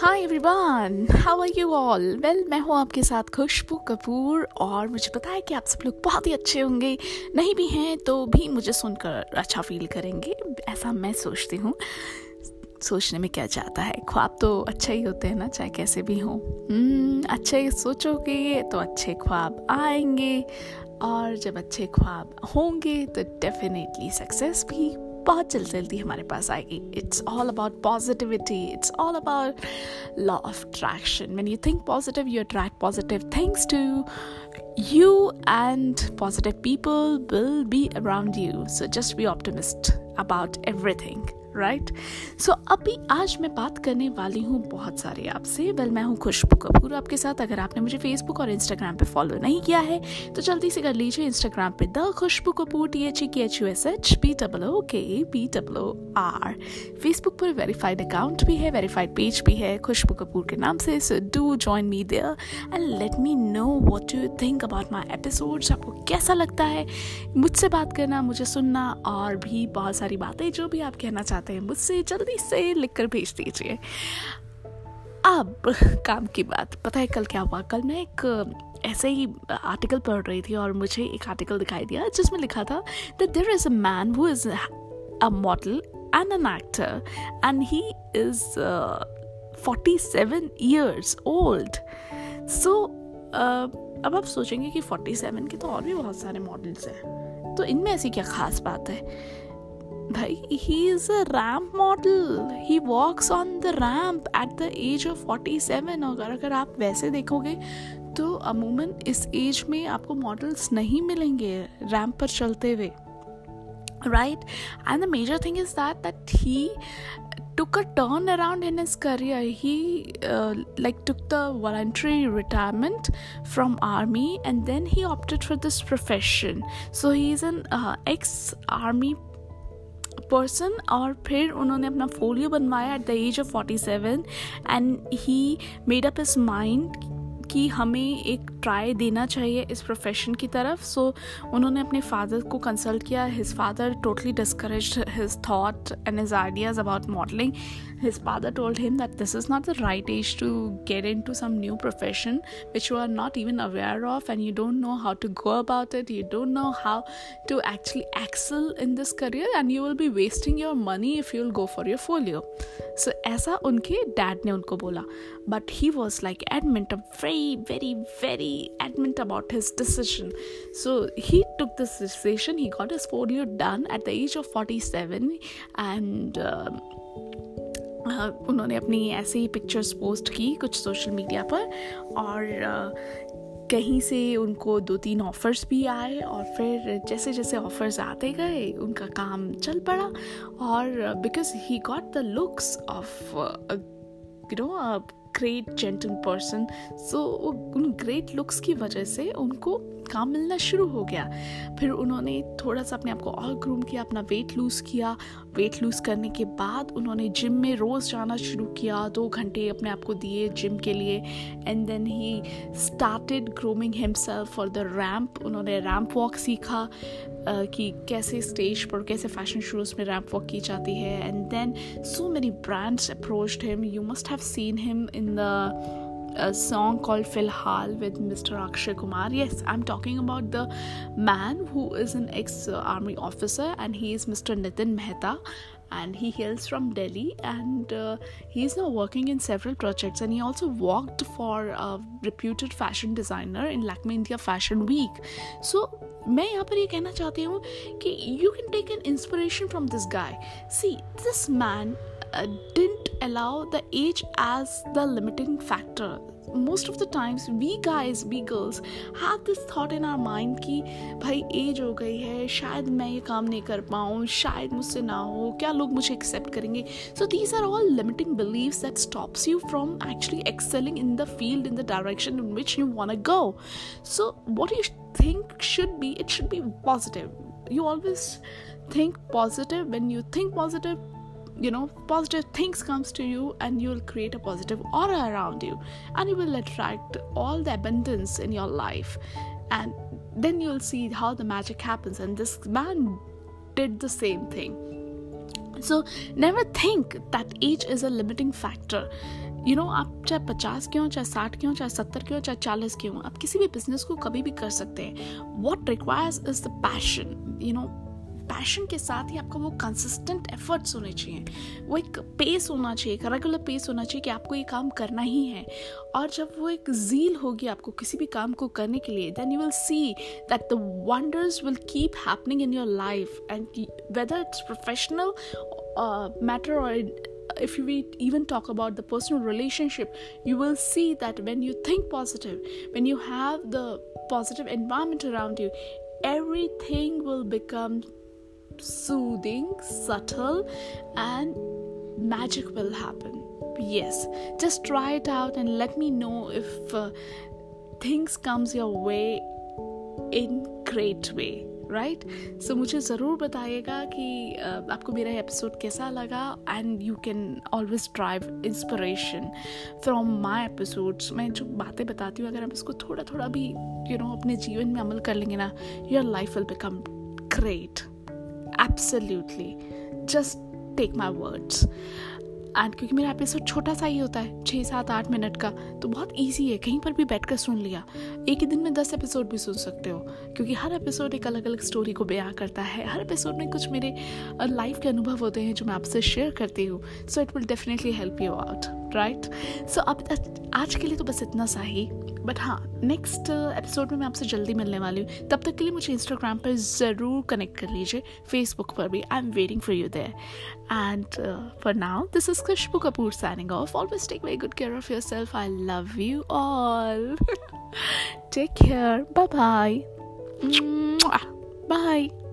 Hi everyone how are you all well मैं हूँ आपके साथ खुशबू कपूर और मुझे पता है कि आप सब लोग बहुत ही अच्छे होंगे। नहीं भी हैं तो भी मुझे सुनकर अच्छा फील करेंगे ऐसा मैं सोचती हूँ। सोचने में क्या जाता है? ख्वाब तो अच्छे ही होते हैं ना चाहे कैसे भी हों। hmm, अच्छे सोचोगे तो अच्छे ख्वाब आएँगे और जब अच्छे ख्वाब होंगे तो डेफिनेटली सक्सेस भी बहुत जल्द जल्दी हमारे पास आएगी। It's all about positivity it's all about law of attraction man you think positive you attract positive things to you and positive people will be around you. So just be optimist about everything. Right so अभी आज मैं बात करने वाली हूँ बहुत सारे आपसे। वेल मैं हूँ खुशबू कपूर आपके साथ। अगर आपने मुझे फेसबुक और इंस्टाग्राम पे फॉलो नहीं किया है तो जल्दी से कर लीजिए इंस्टाग्राम पे the Khushboo Kapoor T H E K H U S H P W K P W R Facebook पर वेरीफाइड अकाउंट भी है वेरीफाइड पेज भी है। खुशबू कपूर के नाम से so do join me there and let me know what you think about my episodes आपको कैसा लगता है? मुझसे बात करना, मुझे सुनना और भी बहुत सारी बातें जो भी आप कहना चाहते हैं, मुझसे जल्दी से लिख कर भेज दीजिए। अब काम की बात, पता है कल क्या हुआ? कल मैं एक, ऐसे ही आर्टिकल पढ़ रही थी और मुझे एक आर्टिकल दिखाई दिया जिसमें लिखा था that there is a man who is a model and an actor and he is forty seven years old so अब आप सोचेंगे कि फोर्टी सेवन के तो और भी बहुत सारे मॉडल्स हैं। तो इनमें ऐसी क्या खास बात है? भाई he is a ramp model he walks on the ramp at the age of forty seven अगर अगर आप वैसे देखोगे तो अमूमन इस एज में आपको मॉडल्स नहीं मिलेंगे रैम्प पर चलते हुए right and the major thing is that that he took a turn around in his career he uh, like took the voluntary retirement from army and then he opted for this profession so he's an uh, ex army person और फिर उन्होंने अपना folio बनवाया at the age of forty seven and he made up his mind कि हमें एक try देना चाहिए इस प्रोफेशन की तरफ़। सो so, उन्होंने अपने फादर को कंसल्ट किया। His father totally discourage his thought and his ideas about modelling his father told him that this is not the right age to get in to some new profession which you are not even aware of and you don't know how to go about it you don't know how to actually excel in this career and you will be wasting your money if you will go for your folio so ऐसा उनके dad ने उनको बोला। But he was like admit a very very very very adamant about his decision. So he took this decision. He got his folio done at the age of 47 and uh, उन्होंने अपनी ऐसे ही pictures post की कुछ social media पर और कहीं से उनको दो तीन ऑफ़र्स भी आए और फिर जैसे जैसे ऑफ़र्स आते गए उनका काम चल पड़ा और because he got the looks of you know great gentle person so वो उन ग्रेट लुक्स की वजह से उनको काम मिलना शुरू हो गया। फिर उन्होंने थोड़ा सा अपने आप को और ग्रूम किया, अपना वेट लूज़ किया। वेट लूज़ करने के बाद उन्होंने जिम में रोज़ जाना शुरू किया, दो घंटे अपने आप को दिए जिम के लिए। And then he started grooming himself for the ramp उन्होंने रैम्प वॉक सीखा कि कैसे स्टेज पर, कैसे फ़ैशन शोज़ में रैम्प वॉक की जाती है। And then so many brands approached him you must have seen him in the a song called Filhal with Mr. Akshay Kumar. Yes, I'm talking about the man who is an ex army officer and he is Mr. Nitin Mehta and he hails from Delhi and uh, he is now working in several projects and he also worked for a reputed fashion designer in Lakme India Fashion Week. So मैं यहाँ पर ये कहना चाहती हूँ कि you can take an inspiration from this guy see this man uh, didn't allow the age as the limiting factor most of the times we guys we girls have this thought in our mind कि भाई as हो गई है शायद मैं ये काम नहीं कर पाऊँ शायद मुझसे ना हो क्या लोग मुझे एक्सेप्ट करेंगे so these are all limiting beliefs that stops you from actually excelling in the field in the direction in which you want go so what you think should be it should be positive you always think positive when you think positive you know positive things comes to you and you'll create a positive aura around you and you will attract all the abundance in your life and then you'll see how the magic happens and this man did the same thing so never think that age is a limiting factor you know आप चाहे पचास के हो चाहे साठ के हो चाहे सत्तर के हो चाहे चालीस के हो आप किसी भी बिजनेस को कभी भी कर सकते हैं what requires is the passion you know passion के साथ ही आपका वो कंसिस्टेंट एफर्ट्स होने चाहिए वो एक पेस होना चाहिए एक रेगुलर पेस होना चाहिए कि आपको ये काम करना ही है और जब वो एक जील होगी आपको किसी भी काम को करने के लिए then you will see that the wonders will keep happening in your life and whether it's professional matter और if we even talk about the personal relationship, you will see that when you think positive, when you have the positive environment around you, everything will become soothing, subtle, and magic will happen. Yes, just try it out and let me know if uh, things comes your way in great way. Right? So मुझे ज़रूर बताइएगा कि uh, आपको मेरा episode कैसा लगा and you can always drive inspiration from my episodes मैं जो बातें बताती हूँ अगर आप इसको थोड़ा थोड़ा भी यू नो अपने जीवन में अमल कर लेंगे ना your life will become great absolutely just take my words and क्योंकि मेरा एपिसोड छोटा सा ही होता है छः सात, आठ मिनट का तो बहुत ईजी है कहीं पर भी बैठ कर सुन लिया। एक ही दिन में दस एपिसोड भी सुन सकते हो, क्योंकि हर एपिसोड एक अलग अलग स्टोरी को बयां करता है। हर एपिसोड में कुछ मेरे लाइफ के अनुभव होते हैं जो मैं आपसे शेयर करती हूँ so it will definitely help you out right so अब आज के लिए तो बस इतना सा ही। बट हाँ नेक्स्ट एपिसोड में मैं आपसे जल्दी मिलने वाली हूँ। तब तक के लिए मुझे इंस्टाग्राम पर ज़रूर कनेक्ट कर लीजिए। फेसबुक पर भी I am waiting for you there and for now this is Khushboo Kapoor signing off always take very good care of yourself I love you all take care bye bye bye